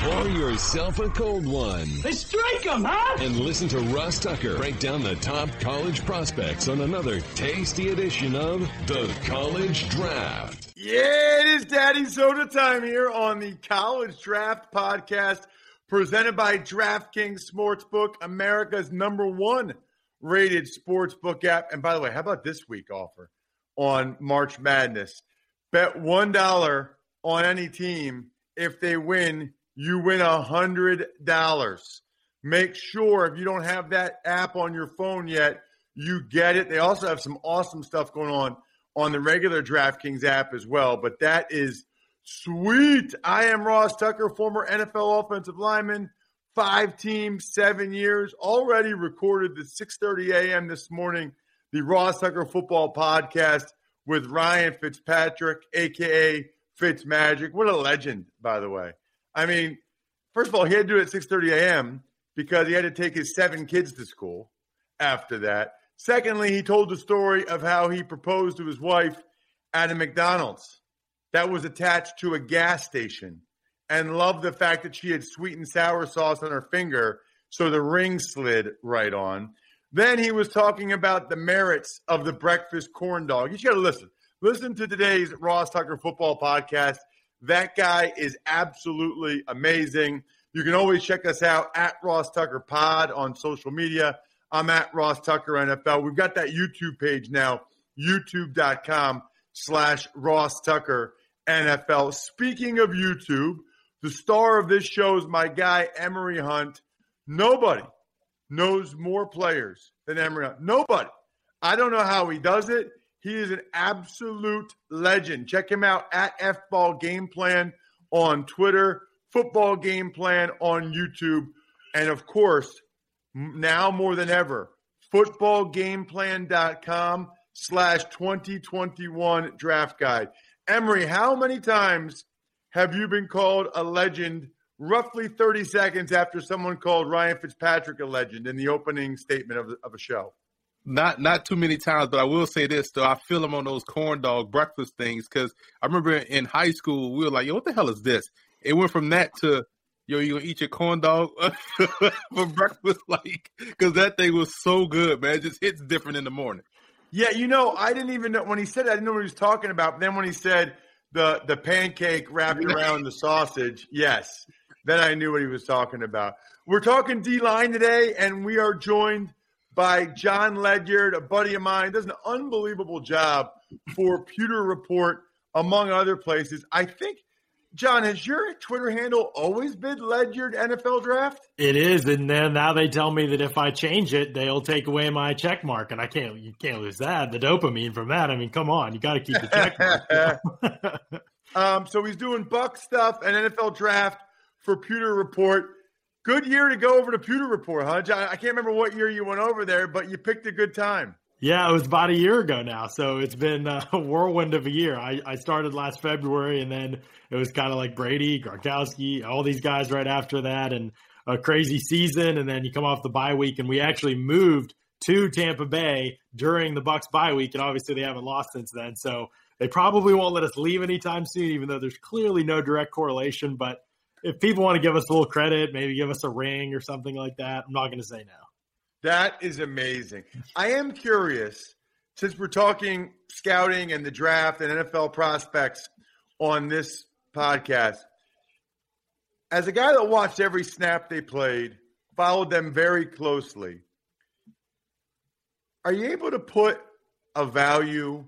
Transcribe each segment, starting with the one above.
Pour yourself a cold one. Let's strike 'em, huh? And listen to Ross Tucker break down the top college prospects on another tasty edition of The College Draft. Yeah, it is Daddy Soda time here on the College Draft Podcast, presented by DraftKings Sportsbook, America's number one rated sportsbook app. And by the way, how about this week offer on March Madness? Bet $1 on any team. If they win, you win a $100. Make sure if you don't have that app on your phone yet, you get it. They also have some awesome stuff going on on the regular DraftKings app as well. But that is sweet. I am Ross Tucker, former NFL offensive lineman, five teams, seven years. Already recorded the 6:30 a.m. this morning, the Ross Tucker Football Podcast with Ryan Fitzpatrick, aka Fitzmagic. What a legend, by the way. I mean, first of all, he had to do it at 6:30 a.m. because he had to take his seven kids to school after that. Secondly, he told the story of how he proposed to his wife at a McDonald's that was attached to a gas station and loved the fact that she had sweet and sour sauce on her finger, so the ring slid right on. Then he was talking about the merits of the breakfast corn dog. You got to listen. Listen to today's Ross Tucker football podcast. That guy is absolutely amazing. You can always check us out at Ross Tucker Pod on social media. I'm at Ross Tucker NFL. We've got that YouTube page now, youtube.com slash Ross Tucker NFL. Speaking of YouTube, the star of this show is my guy, Emory Hunt. Nobody knows more players than Emory Hunt. Nobody. I don't know how he does it. He is an absolute legend. Check him out at F Ball Game Plan on Twitter, Football Game Plan on YouTube, and of course, now more than ever, footballgameplan.com slash 2021 draft guide. Emory, how many times have you been called a legend roughly 30 seconds after someone called Ryan Fitzpatrick a legend in the opening statement of, of a show? Not not too many times, but I will say this though. I feel them on those corn dog breakfast things because I remember in high school we were like, "Yo, what the hell is this?" It went from that to yo, you gonna eat your corn dog for breakfast? Like, because that thing was so good, man. It just hits different in the morning. Yeah, you know, I didn't even know when he said it, I didn't know what he was talking about. But then when he said the the pancake wrapped around the sausage, yes, then I knew what he was talking about. We're talking D line today, and we are joined by Jon Ledyard, a buddy of mine, does an unbelievable job for Pewter Report, among other places. I think John, has your Twitter handle always been Ledyard NFL Draft? It is, and then now they tell me that if I change it, they'll take away my check mark, and I can't. You can't lose that. The dopamine from that. I mean, come on, you got to keep the check mark. um, so he's doing Buck stuff and NFL Draft for Pewter Report. Good year to go over to Pewter Report, huh, Jon? I can't remember what year you went over there, but you picked a good time. Yeah, it was about a year ago now. So it's been uh, a whirlwind of a year. I, I started last February and then it was kind of like Brady, Gronkowski, all these guys right after that and a crazy season. And then you come off the bye week and we actually moved to Tampa Bay during the Bucs bye week. And obviously they haven't lost since then. So they probably won't let us leave anytime soon, even though there's clearly no direct correlation. But if people want to give us a little credit, maybe give us a ring or something like that, I'm not going to say no. That is amazing. I am curious, since we're talking scouting and the draft and NFL prospects on this podcast, as a guy that watched every snap they played, followed them very closely, are you able to put a value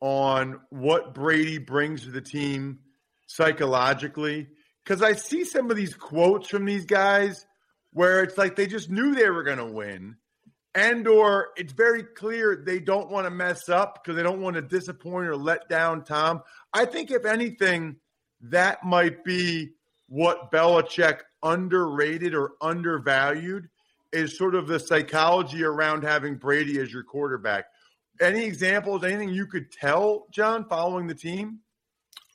on what Brady brings to the team psychologically? Because I see some of these quotes from these guys where it's like they just knew they were going to win and or it's very clear they don't want to mess up because they don't want to disappoint or let down Tom. I think if anything that might be what Belichick underrated or undervalued is sort of the psychology around having Brady as your quarterback. Any examples, anything you could tell, Jon, following the team?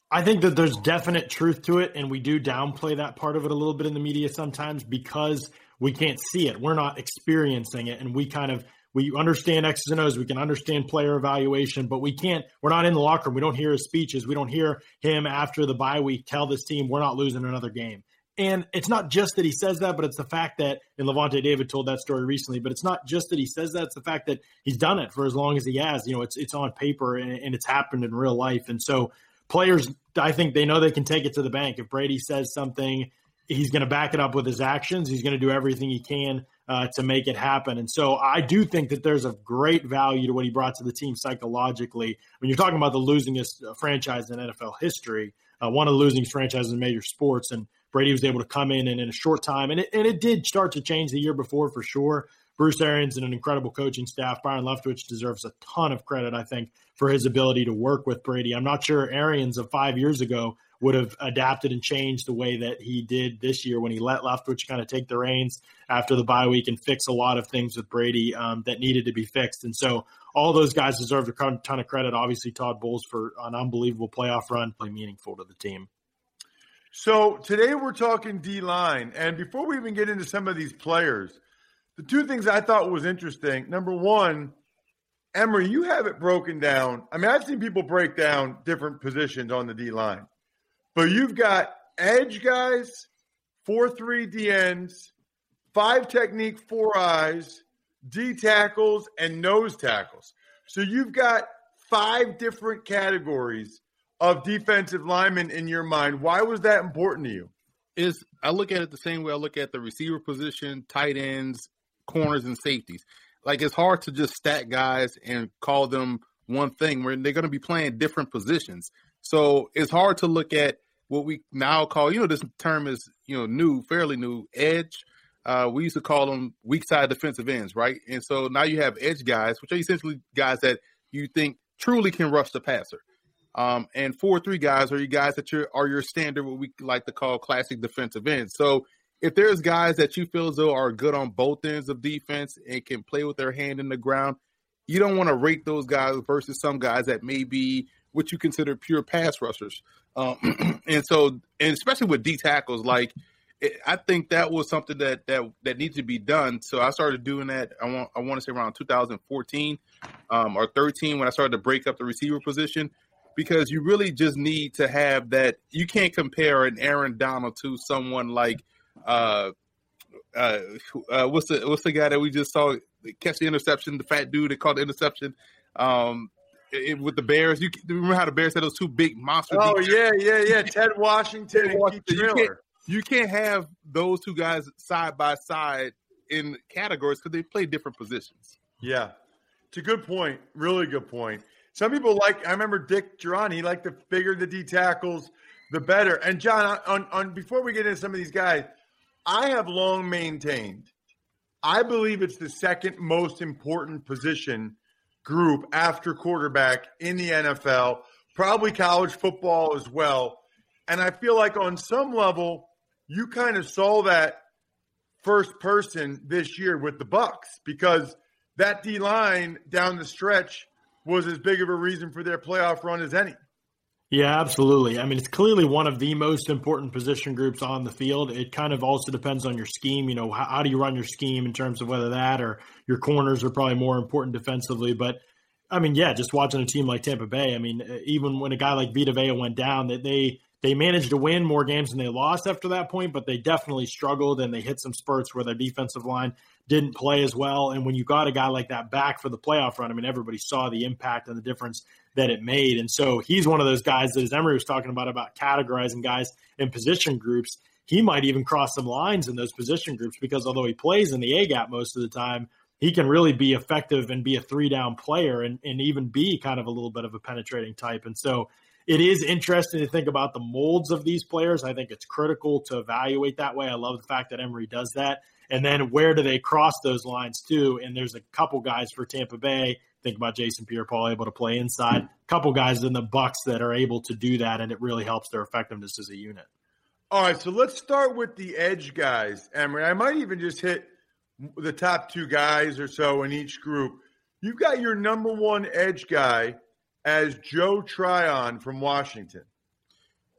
I think that there's definite truth to it, and we do downplay that part of it a little bit in the media sometimes because we can't see it. We're not experiencing it, and we kind of we understand X's and O's. We can understand player evaluation, but we can't. We're not in the locker room. We don't hear his speeches. We don't hear him after the bye week tell this team we're not losing another game. And it's not just that he says that, but it's the fact that, and Lavonte David told that story recently, but it's not just that he says that, it's the fact that he's done it for as long as he has. You know, it's it's on paper and, and it's happened in real life. And so players, I think they know they can take it to the bank. If Brady says something, he's going to back it up with his actions. He's going to do everything he can uh, to make it happen. And so I do think that there's a great value to what he brought to the team psychologically. When you're talking about the losingest uh, franchise in NFL history, uh, one of the losing franchises in major sports, and Brady was able to come in and in a short time, and it, and it did start to change the year before for sure. Bruce Arians and an incredible coaching staff. Byron Leftwich deserves a ton of credit, I think, for his ability to work with Brady. I'm not sure Arians of five years ago would have adapted and changed the way that he did this year when he let Leftwich kind of take the reins after the bye week and fix a lot of things with Brady um, that needed to be fixed. And so all those guys deserve a ton of credit. Obviously, Todd Bowles for an unbelievable playoff run, play meaningful to the team. So today we're talking D line, and before we even get into some of these players, the two things I thought was interesting. Number one, Emory, you have it broken down. I mean, I've seen people break down different positions on the D line, but you've got edge guys, four three D ends, five technique, four eyes, D tackles, and nose tackles. So you've got five different categories of defensive linemen in your mind. Why was that important to you? Is I look at it the same way I look at the receiver position, tight ends, corners, and safeties. Like it's hard to just stack guys and call them one thing where they're going to be playing different positions. So it's hard to look at what we now call, you know, this term is, you know, new, fairly new, edge. Uh, we used to call them weak side defensive ends, right? And so now you have edge guys, which are essentially guys that you think truly can rush the passer. Um, and four or three guys are you guys that are your standard what we like to call classic defensive ends. So if there's guys that you feel as though are good on both ends of defense and can play with their hand in the ground, you don't want to rate those guys versus some guys that may be what you consider pure pass rushers. Um, and so, and especially with D tackles, like I think that was something that that that needs to be done. So I started doing that. I want I want to say around 2014 um, or 13 when I started to break up the receiver position because you really just need to have that. You can't compare an Aaron Donald to someone like uh, uh, uh, what's the what's the guy that we just saw catch the interception, the fat dude that caught the interception. Um, it, with the Bears, you remember how the Bears had those two big monsters? Oh yeah, yeah, yeah. Ted Washington and Keith you can't, you can't have those two guys side by side in categories because they play different positions. Yeah, it's a good point. Really good point. Some people like. I remember Dick Jauron. He liked the bigger the D tackles, the better. And Jon, on, on before we get into some of these guys, I have long maintained. I believe it's the second most important position group after quarterback in the NFL, probably college football as well. And I feel like on some level, you kind of saw that first person this year with the Bucs because that D line down the stretch was as big of a reason for their playoff run as any. Yeah, absolutely. I mean, it's clearly one of the most important position groups on the field. It kind of also depends on your scheme. You know, how, how do you run your scheme in terms of whether that or your corners are probably more important defensively. But I mean, yeah, just watching a team like Tampa Bay. I mean, even when a guy like Vita Vea went down, that they they managed to win more games than they lost after that point, but they definitely struggled and they hit some spurts where their defensive line didn't play as well. And when you got a guy like that back for the playoff run, I mean, everybody saw the impact and the difference that it made. And so he's one of those guys that, as Emory was talking about, about categorizing guys in position groups, he might even cross some lines in those position groups because although he plays in the A gap most of the time, he can really be effective and be a three down player and, and even be kind of a little bit of a penetrating type. And so it is interesting to think about the molds of these players. I think it's critical to evaluate that way. I love the fact that Emory does that. And then where do they cross those lines too? And there's a couple guys for Tampa Bay. Think about Jason Pierre-Paul able to play inside. A couple guys in the Bucs that are able to do that, and it really helps their effectiveness as a unit. All right, so let's start with the edge guys, Emory. I might even just hit the top two guys or so in each group. You've got your number one edge guy as Joe Tryon from Washington.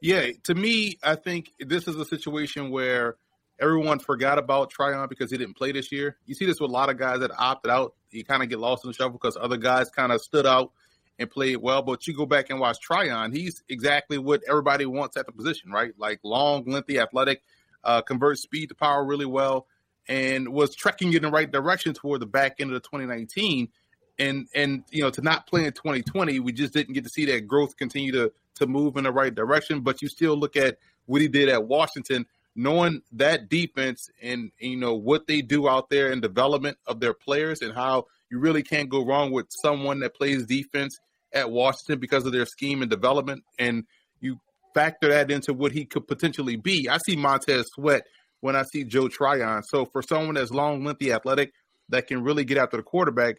Yeah, to me, I think this is a situation where everyone forgot about Tryon because he didn't play this year. You see this with a lot of guys that opted out. You kind of get lost in the shuffle because other guys kind of stood out and played well. But you go back and watch Tryon, he's exactly what everybody wants at the position, right? Like long, lengthy, athletic, uh, converts speed to power really well, and was trekking in the right direction toward the back end of the 2019. And and you know to not play in 2020, we just didn't get to see that growth continue to to move in the right direction. But you still look at what he did at Washington, knowing that defense and you know what they do out there in development of their players and how you really can't go wrong with someone that plays defense at Washington because of their scheme and development. And you factor that into what he could potentially be. I see Montez Sweat when I see Joe Tryon. So for someone that's long, lengthy, athletic, that can really get after the quarterback,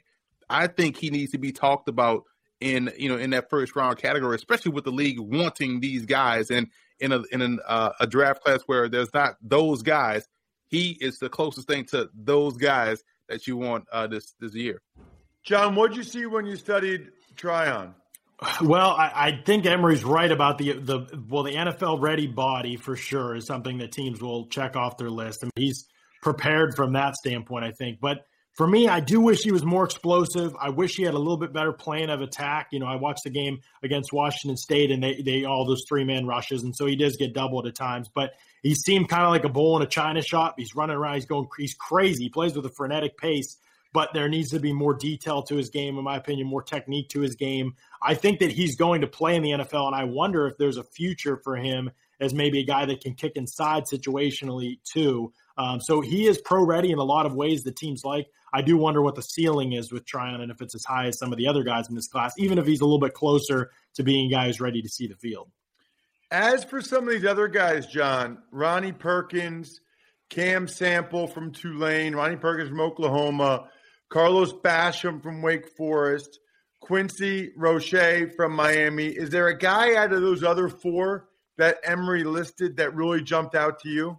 I think he needs to be talked about in you know in that first round category, especially with the league wanting these guys and in a in an, uh, a draft class where there's not those guys. He is the closest thing to those guys that you want uh, this this year. Jon, what did you see when you studied Tryon? Well, I, I, think Emory's right about the the well, the NFL ready body for sure is something that teams will check off their list. I mean, he's prepared from that standpoint, I think. But for me, I do wish he was more explosive. I wish he had a little bit better plan of attack. You know, I watched the game against Washington State, and they they all those three man rushes, and so he does get doubled at times. But he seemed kind of like a bull in a china shop. He's running around. He's going. He's crazy. He plays with a frenetic pace but there needs to be more detail to his game, in my opinion, more technique to his game. I think that he's going to play in the NFL, and I wonder if there's a future for him as maybe a guy that can kick inside situationally too. Um, so he is pro ready in a lot of ways the teams like. I do wonder what the ceiling is with Tryon and if it's as high as some of the other guys in this class, even if he's a little bit closer to being a guy who's ready to see the field. As for some of these other guys, Jon, Ronnie Perkins, Cam Sample from Tulane, Ronnie Perkins from Oklahoma, Carlos Basham from Wake Forest, Quincy Roche from Miami. Is there a guy out of those other four that Emory listed that really jumped out to you?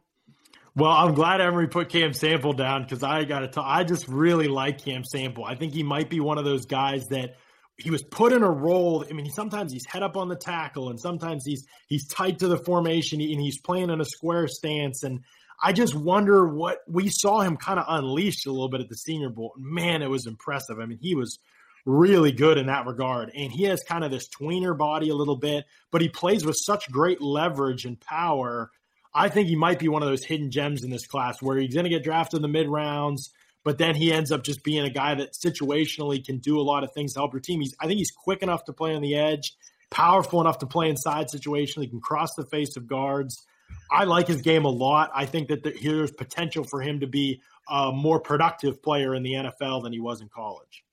Well, I'm glad Emory put Cam Sample down because I got to tell, I just really like Cam Sample. I think he might be one of those guys that he was put in a role. I mean, sometimes he's head up on the tackle, and sometimes he's he's tight to the formation, and he's playing in a square stance. And I just wonder what we saw him kind of unleashed a little bit at the Senior Bowl. Man, it was impressive. I mean, he was really good in that regard. And he has kind of this tweener body a little bit, but he plays with such great leverage and power. I think he might be one of those hidden gems in this class where he's going to get drafted in the mid rounds, but then he ends up just being a guy that situationally can do a lot of things to help your team. He's, I think he's quick enough to play on the edge, powerful enough to play inside situationally, can cross the face of guards. I like his game a lot. I think that the, there's potential for him to be a more productive player in the NFL than he was in college.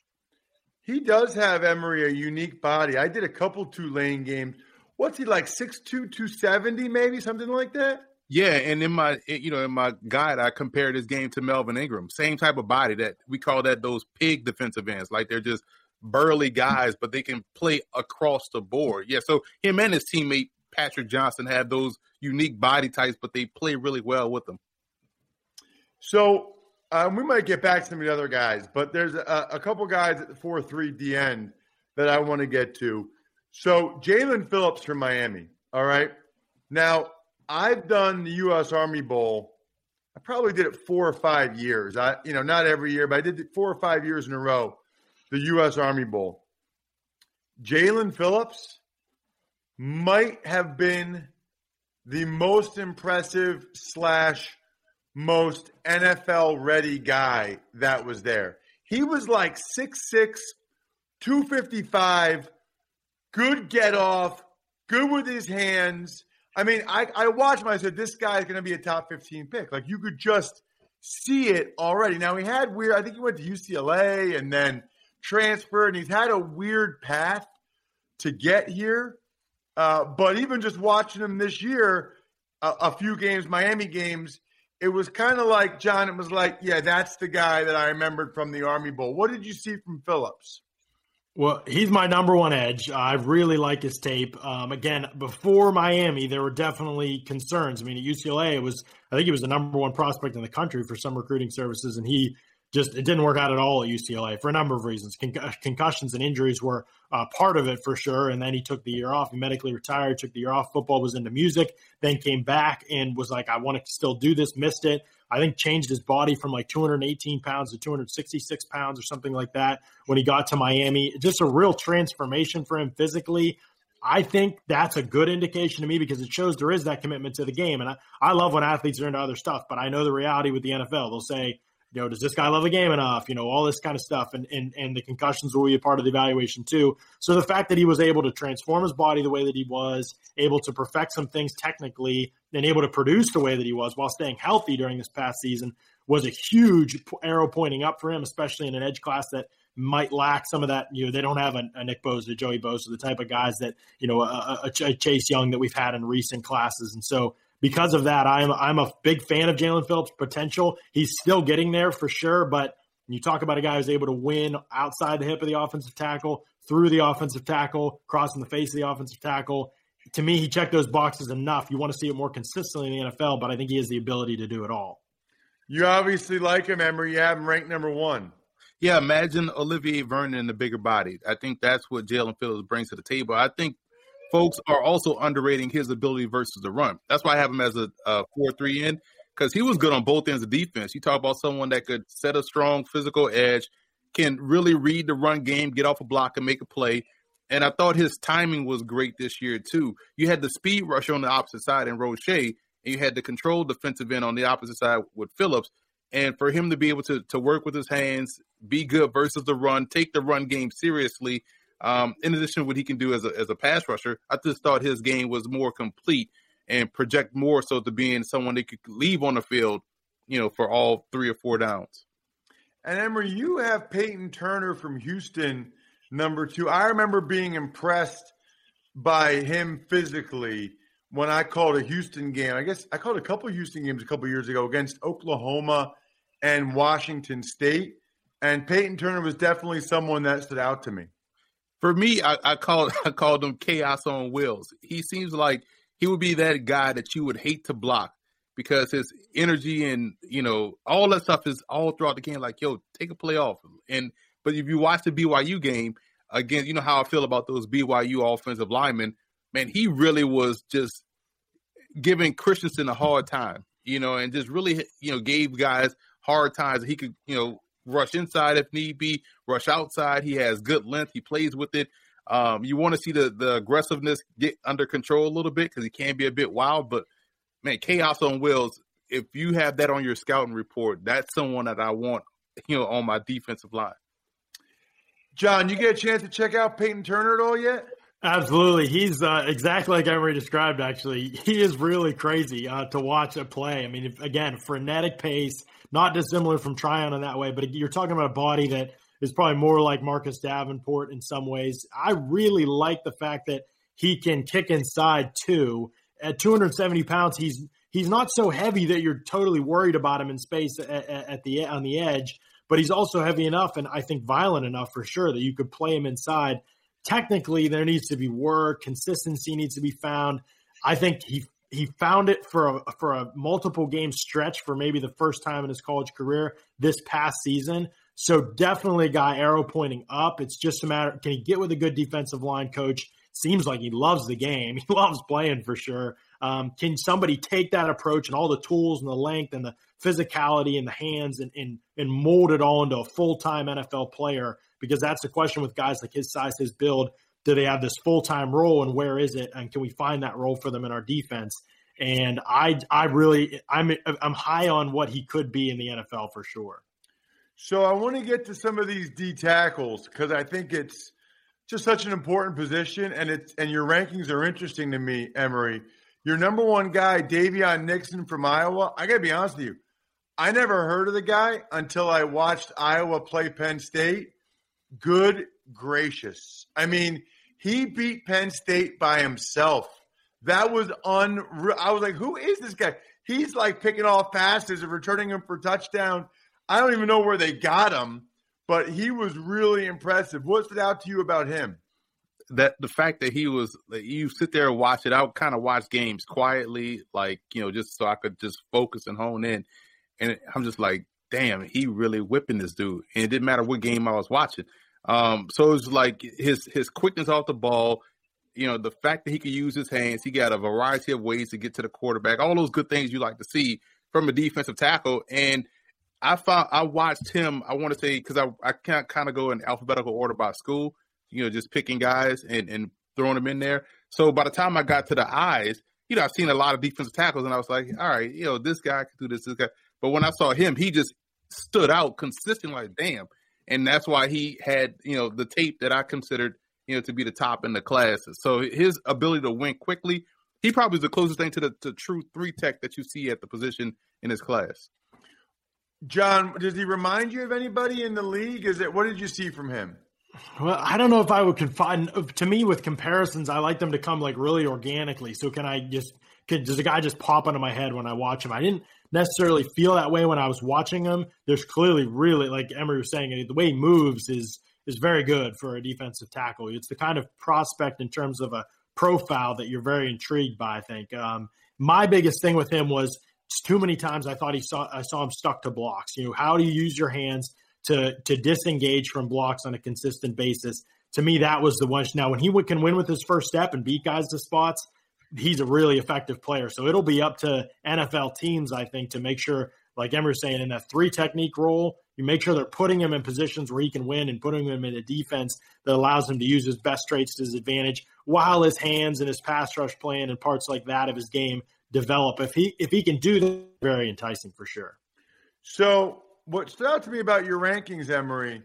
He does have Emory a unique body. I did a couple Tulane games. What's he like 6'2", 270 maybe something like that? Yeah, and in my you know in my guide, I compared his game to Melvin Ingram. Same type of body that we call that those pig defensive ends. Like they're just burly guys, but they can play across the board. Yeah, so him and his teammate Patrick Johnson have those unique body types, but they play really well with them. So um, we might get back to some of the other guys, but there's a, a couple guys at the 4 3 D end that I want to get to. So Jaelan Phillips from Miami. All right. Now, I've done the U.S. Army Bowl. I probably did it four or five years. I, you know, not every year, but I did it four or five years in a row. The U.S. Army Bowl. Jaelan Phillips might have been the most impressive slash most NFL ready guy that was there. He was like 6'6, 255, good get off, good with his hands. I mean, I, I watched him. I said, this guy is going to be a top 15 pick. Like, you could just see it already. Now, he had weird, I think he went to UCLA and then transferred, and he's had a weird path to get here. Uh, but even just watching him this year, a, a few games, Miami games, it was kind of like Jon. It was like, yeah, that's the guy that I remembered from the Army Bowl. What did you see from Phillips? Well, he's my number one edge. I really like his tape. Um, again, before Miami, there were definitely concerns. I mean, at UCLA, it was I think he was the number one prospect in the country for some recruiting services, and he just it didn't work out at all at UCLA for a number of reasons. Con- concussions and injuries were uh, part of it for sure. And then he took the year off. He medically retired, took the year off. Football was into music, then came back and was like, I want to still do this. Missed it. I think changed his body from like 218 pounds to 266 pounds or something like that when he got to Miami. Just a real transformation for him physically. I think that's a good indication to me because it shows there is that commitment to the game. And I, I love when athletes are into other stuff, but I know the reality with the NFL. They'll say, you know, does this guy love the game enough? You know, all this kind of stuff. And, and, and the concussions will be a part of the evaluation too. So the fact that he was able to transform his body the way that he was, able to perfect some things technically, and able to produce the way that he was while staying healthy during this past season was a huge arrow pointing up for him, especially in an edge class that might lack some of that. You know, they don't have a, a Nick Bosa, a Joey Bosa, the type of guys that, you know, a, a Chase Young that we've had in recent classes. And so because of that, I'm I'm a big fan of Jaelan Phillips' potential. He's still getting there for sure, but you talk about a guy who's able to win outside the hip of the offensive tackle, through the offensive tackle, crossing the face of the offensive tackle. To me, he checked those boxes enough. You want to see it more consistently in the NFL, but I think he has the ability to do it all. You obviously like him, Emory. You have him ranked number one. Yeah, imagine Olivier Vernon in the bigger body. I think that's what Jaelan Phillips brings to the table. I think folks are also underrating his ability versus the run. That's why I have him as a, a four three in because he was good on both ends of defense. You talk about someone that could set a strong physical edge, can really read the run game, get off a block, and make a play. And I thought his timing was great this year too. You had the speed rush on the opposite side in Roche, and you had the control defensive end on the opposite side with Phillips. And for him to be able to to work with his hands, be good versus the run, take the run game seriously, um, in addition to what he can do as a, as a pass rusher, I just thought his game was more complete and project more so to being someone that could leave on the field, you know, for all three or four downs. And Emory, you have Peyton Turner from Houston, number two. I remember being impressed by him physically when I called a Houston game. I guess I called a couple Houston games a couple years ago against Oklahoma and Washington State. And Peyton Turner was definitely someone that stood out to me for me, I, I called I called him chaos on wheels. He seems like he would be that guy that you would hate to block because his energy and you know all that stuff is all throughout the game. Like, yo, take a play off. And but if you watch the BYU game again, you know how I feel about those BYU offensive linemen. Man, he really was just giving Christensen a hard time, you know, and just really you know gave guys hard times. He could you know rush inside if need be, rush outside. He has good length. He plays with it. Um, you want to see the the aggressiveness get under control a little bit because he can be a bit wild. But man, chaos on wheels. If you have that on your scouting report, that's someone that I want, you know, on my defensive line. Jon, you get a chance to check out Peyton Turner at all yet? Absolutely. He's uh, exactly like Emory described, actually. He is really crazy uh, to watch a play. I mean, if, again, frenetic pace, not dissimilar from Tryon in that way, but you're talking about a body that is probably more like Marcus Davenport in some ways. I really like the fact that he can kick inside too. At 270 pounds, he's he's not so heavy that you're totally worried about him in space at, at the on the edge, but he's also heavy enough and I think violent enough for sure that you could play him inside. Technically, there needs to be work, consistency needs to be found. I think he he found it for a for a multiple game stretch for maybe the first time in his college career this past season. So definitely a guy arrow pointing up. It's just a matter can he get with a good defensive line coach? Seems like he loves the game. He loves playing for sure. Um, can somebody take that approach and all the tools and the length and the physicality and the hands and, and, and mold it all into a full time NFL player? Because that's the question with guys like his size, his build do they have this full time role and where is it? And can we find that role for them in our defense? And I, I really, I'm, I'm high on what he could be in the NFL for sure. So I want to get to some of these D tackles because I think it's just such an important position, and it's and your rankings are interesting to me, Emory. Your number one guy, Daviyon Nixon from Iowa. I gotta be honest with you, I never heard of the guy until I watched Iowa play Penn State. Good gracious! I mean, he beat Penn State by himself. That was unreal. I was like, who is this guy? He's like picking off passes and returning them for touchdown. I don't even know where they got him, but he was really impressive. What stood out to you about him? That the fact that he was, like, you sit there and watch it. I would kind of watch games quietly, like you know, just so I could just focus and hone in. And I'm just like, damn, he really whipping this dude. And it didn't matter what game I was watching. Um, so it was like his his quickness off the ball, you know, the fact that he could use his hands, he got a variety of ways to get to the quarterback, all those good things you like to see from a defensive tackle. And I found I watched him. I want to say because I I can't kind of go in alphabetical order by school, you know, just picking guys and and throwing them in there. So by the time I got to the eyes, you know, I've seen a lot of defensive tackles, and I was like, all right, you know, this guy can do this, this guy. But when I saw him, he just stood out consistent, like damn, and that's why he had you know the tape that I considered you know to be the top in the class. So his ability to win quickly, he probably is the closest thing to the to true three tech that you see at the position in his class. Jon, does he remind you of anybody in the league? Is it what did you see from him? Well, I don't know if I would confine. To me, with comparisons, I like them to come like really organically. So, can I just could, does a guy just pop into my head when I watch him? I didn't necessarily feel that way when I was watching him. There's clearly really, like Emory was saying, the way he moves is is very good for a defensive tackle. It's the kind of prospect in terms of a profile that you're very intrigued by. I think um, my biggest thing with him was too many times I thought he saw I saw him stuck to blocks. You know, how do you use your hands to to disengage from blocks on a consistent basis? To me, that was the one. Now, when he can win with his first step and beat guys to spots, he's a really effective player. So it'll be up to NFL teams, I think, to make sure, like Emory's saying, in that three technique role, you make sure they're putting him in positions where he can win and putting him in a defense that allows him to use his best traits to his advantage while his hands and his pass rush plan and parts like that of his game develop. If he if he can do that, very enticing for sure. So what stood out to me about your rankings, Emory,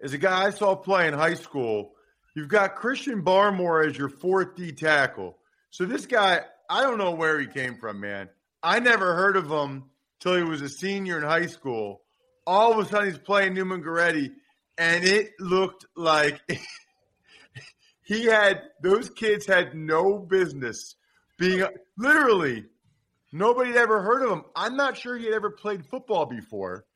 is a guy I saw play in high school. You've got Christian Barmore as your fourth D tackle. So this guy, I don't know where he came from, man. I never heard of him till he was a senior in high school. All of a sudden, he's playing Neumann Goretti, and it looked like he had those kids had no business being literally nobody had ever heard of him. I'm not sure he had ever played football before.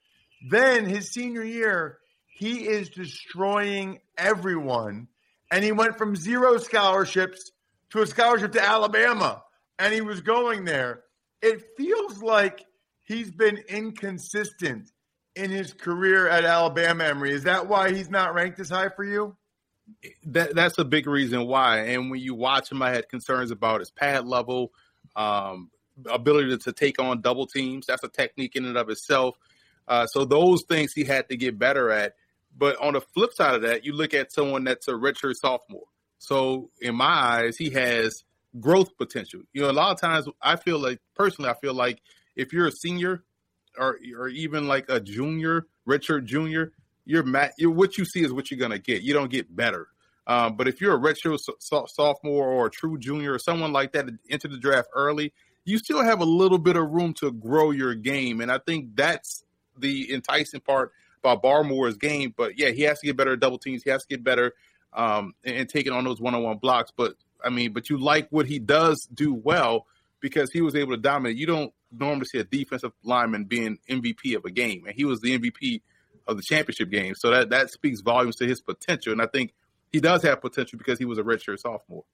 Then his senior year, he is destroying everyone, and he went from zero scholarships to a scholarship to Alabama, and he was going there. It feels like he's been inconsistent in his career at Alabama, Emory. Is that why he's not ranked as high for you? That that's a big reason why. And when you watch him, I had concerns about his pad level, um, ability to, to, take on double teams. That's a technique in and of itself. Uh, so those things he had to get better at. But on the flip side of that, you look at someone that's a redshirt sophomore. So in my eyes, he has growth potential. You know, a lot of times I feel like personally, I feel like if you're a senior or or even like a junior, redshirt junior, you're, mat, you're what you see is what you're gonna get. You don't get better. Um, but if you're a redshirt so- sophomore or a true junior or someone like that enter the draft early, you still have a little bit of room to grow your game, and I think that's the enticing part about Barmore's game. But yeah, he has to get better at double teams. He has to get better um, and, and taking on those one-on-one blocks. But I mean, but you like what he does do well because he was able to dominate. You don't normally see a defensive lineman being MVP of a game, and he was the MVP of the championship game. So that that speaks volumes to his potential, and I think he does have potential because he was a redshirt sophomore.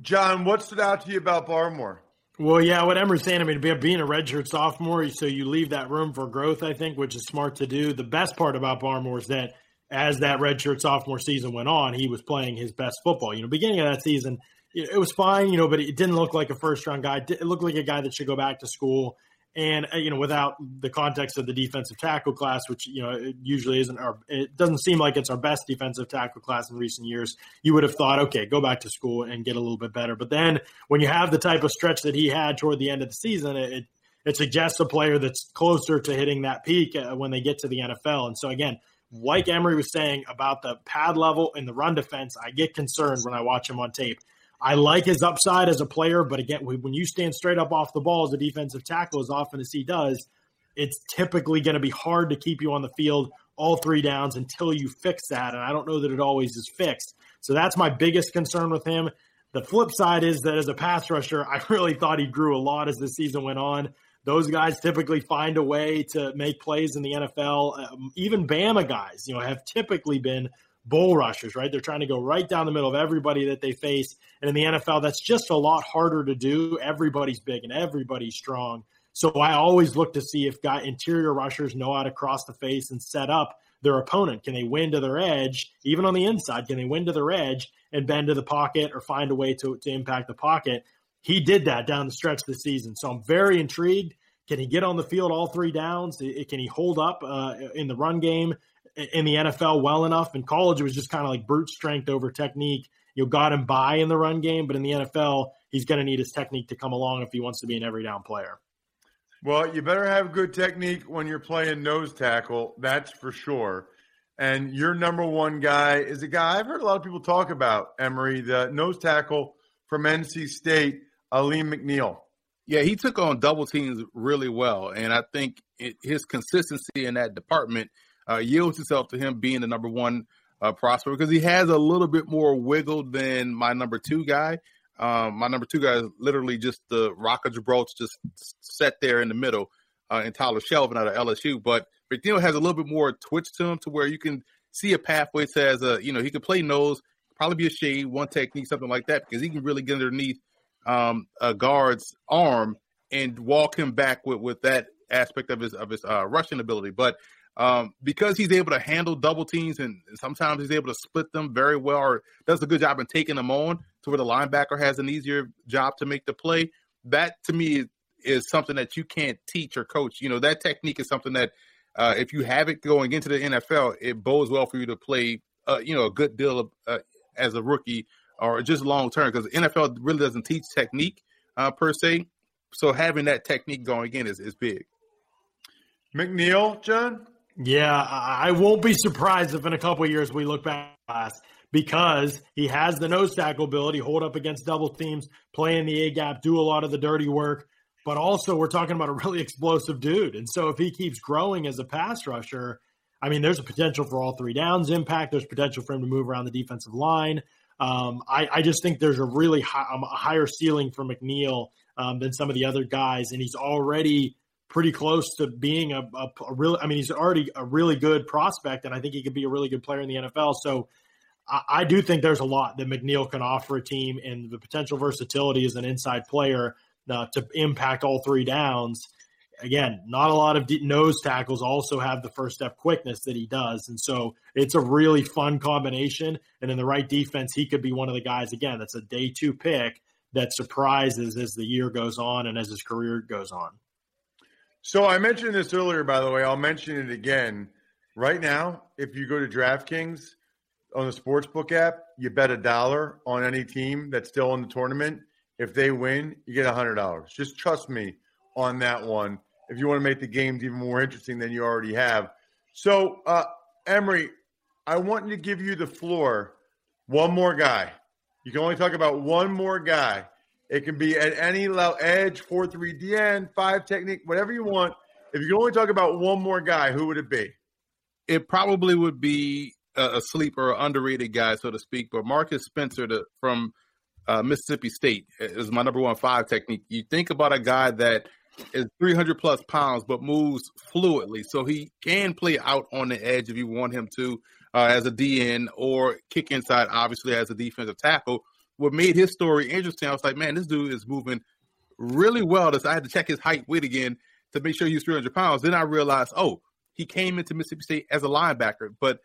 Jon, what stood out to you about Barmore? Well, yeah, what Emory's saying, I mean, being a redshirt sophomore, so you leave that room for growth, I think, which is smart to do. The best part about Barmore is that as that redshirt sophomore season went on, he was playing his best football. You know, beginning of that season, it was fine, you know, but it didn't look like a first round guy. It looked like a guy that should go back to school. And uh, you know, without the context of the defensive tackle class, which you know it usually isn't our, it doesn't seem like it's our best defensive tackle class in recent years. You would have thought, okay, go back to school and get a little bit better. But then when you have the type of stretch that he had toward the end of the season, it it suggests a player that's closer to hitting that peak uh, when they get to the NFL. And so again, like Emory was saying about the pad level in the run defense, I get concerned when I watch him on tape. I like his upside as a player, but again, when you stand straight up off the ball as a defensive tackle as often as he does, it's typically going to be hard to keep you on the field all three downs until you fix that. And I don't know that it always is fixed. So that's my biggest concern with him. The flip side is that as a pass rusher, I really thought he grew a lot as the season went on. those guys typically find a way to make plays in the NFL. Um, even Bama guys, you know, have typically been bull rushers, right? They're trying to go right down the middle of everybody that they face. And in the NFL, that's just a lot harder to do. Everybody's big and everybody's strong. So I always look to see if guy interior rushers know how to cross the face and set up their opponent. Can they win to their edge, even on the inside? Can they win to their edge and bend to the pocket or find a way to, to impact the pocket? He did that down the stretch of the season. So I'm very intrigued. Can he get on the field all three downs? Can he hold up uh, in the run game in the NFL well enough? In college, it was just kind of like brute strength over technique. You know, got him by in the run game, but in the NFL, he's going to need his technique to come along if he wants to be an every down player. Well, you better have good technique when you're playing nose tackle. That's for sure. And your number one guy is a guy I've heard a lot of people talk about, Emory, the nose tackle from NC State, Alim McNeill. Yeah, he took on double teams really well. And I think it, his consistency in that department uh, yields itself to him being the number one uh, prospect because he has a little bit more wiggle than my number two guy. Um, my number two guy is literally just the Rock of Gibraltar, just set there in the middle, uh, and Tyler Shelvin out of LSU. But McNeill has a little bit more twitch to him to where you can see a pathway to as you know, he could play nose, probably be a shade, one technique, something like that, because he can really get underneath um, a guard's arm and walk him back with, with that aspect of his of his uh, rushing ability. But um, because he's able to handle double teams and sometimes he's able to split them very well or does a good job in taking them on to where the linebacker has an easier job to make the play. That to me is something that you can't teach or coach. You know, that technique is something that uh, if you have it going into the NFL, it bodes well for you to play, uh, you know, a good deal of, uh, as a rookie or just long term because the NFL really doesn't teach technique uh, per se. So having that technique going in is, is big. McNeill, Jon? Yeah, I won't be surprised if in a couple years we look back because he has the nose tackle ability, hold up against double teams, play in the A gap, do a lot of the dirty work. But also, we're talking about a really explosive dude. And so, if he keeps growing as a pass rusher, I mean, there's a potential for all three downs impact. There's potential for him to move around the defensive line. Um, I, I, just think there's a really high, um, a higher ceiling for McNeill um, than some of the other guys, and he's already pretty close to being a, a, a. I mean, he's already a really good prospect, and I think he could be a really good player in the NFL. So I, I do think there's a lot that McNeill can offer a team, and the potential versatility as an inside player uh, to impact all three downs. Again, not a lot of nose tackles also have the first step quickness that he does. And so it's a really fun combination. And in the right defense, he could be one of the guys, again, that's a day two pick that surprises as the year goes on and as his career goes on. So I mentioned this earlier, by the way. I'll mention it again. Right now, if you go to DraftKings on the Sportsbook app, you bet a dollar on any team that's still in the tournament. If they win, you get a hundred dollars. Just trust me on that one. If you want to make the games even more interesting than you already have. So, uh, Emory, I want to give you the floor. One more guy. You can only talk about one more guy it can be at any level, edge, 4 3 DN, five technique, whatever you want. If you can only talk about one more guy, who would it be? It probably would be a, sleeper, underrated guy, so to speak. But Marquiss Spencer to, from uh, Mississippi State is my number one five technique. You think about a guy that is 300 plus pounds, but moves fluidly. So he can play out on the edge if you want him to uh, as a DN or kick inside, obviously, as a defensive tackle what made his story interesting, I was like, man, this dude is moving really well. This I had to check his height, weight again to make sure he was 300 pounds. Then I realized, oh, he came into Mississippi State as a linebacker, but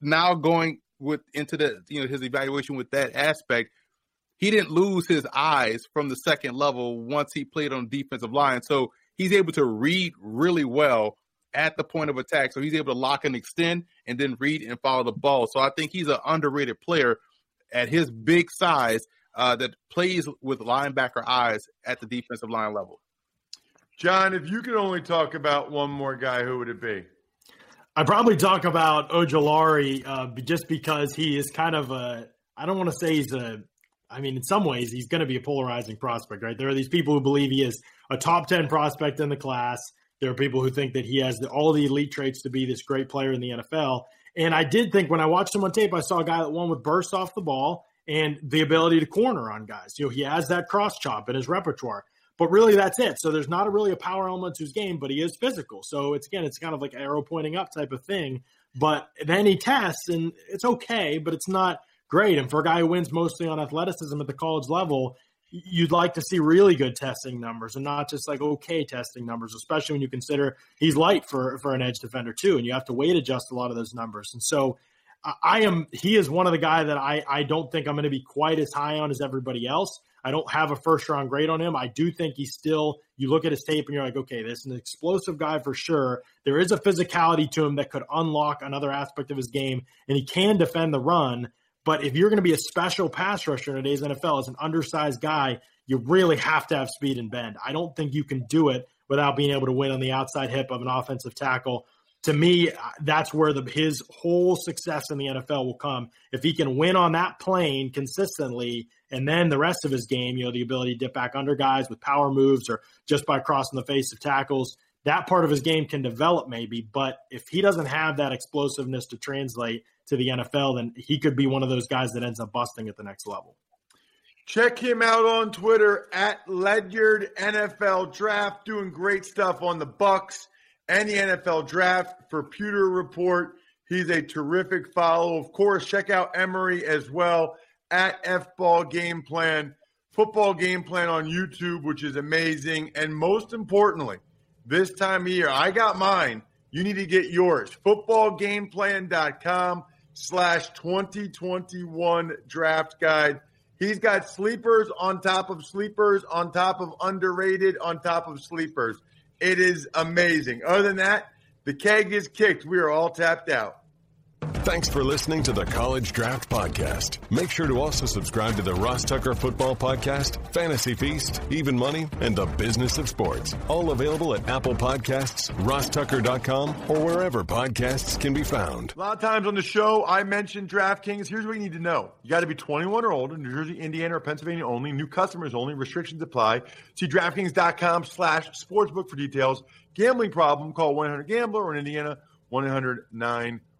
now going with into the you know his evaluation with that aspect, he didn't lose his eyes from the second level once he played on defensive line. So he's able to read really well at the point of attack. So he's able to lock and extend and then read and follow the ball. So I think he's an underrated player at his big size uh, that plays with linebacker eyes at the defensive line level. Jon, if you could only talk about one more guy, who would it be? I'd probably talk about Ojulari uh, just because he is kind of a, I don't want to say he's a, I mean, in some ways, he's going to be a polarizing prospect, right? There are these people who believe he is a top 10 prospect in the class. There are people who think that he has the, all the elite traits to be this great player in the NFL. And I did think when I watched him on tape, I saw a guy that won with bursts off the ball and the ability to corner on guys. You know, he has that cross chop in his repertoire. But really, that's it. So there's not a really a power element to his game, but he is physical. So it's again, it's kind of like arrow pointing up type of thing. But then he tests, and it's okay, but it's not great. And for a guy who wins mostly on athleticism at the college level, you'd like to see really good testing numbers and not just like okay testing numbers, especially when you consider he's light for for an edge defender too, and you have to weight adjust a lot of those numbers. And so I am he is one of the guy that I I don't think I'm going to be quite as high on as everybody else. I don't have a first round grade on him. I do think he's still, you look at his tape and you're like, okay, this is an explosive guy for sure. There is a physicality to him that could unlock another aspect of his game, and he can defend the run. But if you're going to be a special pass rusher in today's NFL as an undersized guy, you really have to have speed and bend. I don't think you can do it without being able to win on the outside hip of an offensive tackle. To me, that's where the, his whole success in the NFL will come. If he can win on that plane consistently and then the rest of his game, you know, the ability to dip back under guys with power moves or just by crossing the face of tackles, that part of his game can develop maybe. But if he doesn't have that explosiveness to translate to the NFL, then he could be one of those guys that ends up busting at the next level. Check him out on Twitter at Ledyard NFL Draft, doing great stuff on the Bucs and the NFL Draft for Pewter Report. He's a terrific follow. Of course, check out Emory as well at F Ball Game Plan, football game plan on YouTube, which is amazing. And most importantly, this time of year, I got mine. You need to get yours. Footballgameplan.com slash 2021 draft guide. He's got sleepers on top of sleepers on top of underrated on top of sleepers. It is amazing. Other than that, the keg is kicked. We are all tapped out. Thanks for listening to the College Draft Podcast. Make sure to also subscribe to the Ross Tucker Football Podcast, Fantasy Feast, Even Money, and the Business of Sports. All available at Apple Podcasts, rosstucker.com, or wherever podcasts can be found. A lot of times on the show, I mentioned DraftKings. Here's what you need to know. You got to be 21 or older, New Jersey, Indiana, or Pennsylvania only. New customers only. Restrictions apply. See DraftKings.com slash sportsbook for details. Gambling problem, call 1-800-GAMBLER or in Indiana, 1-800-9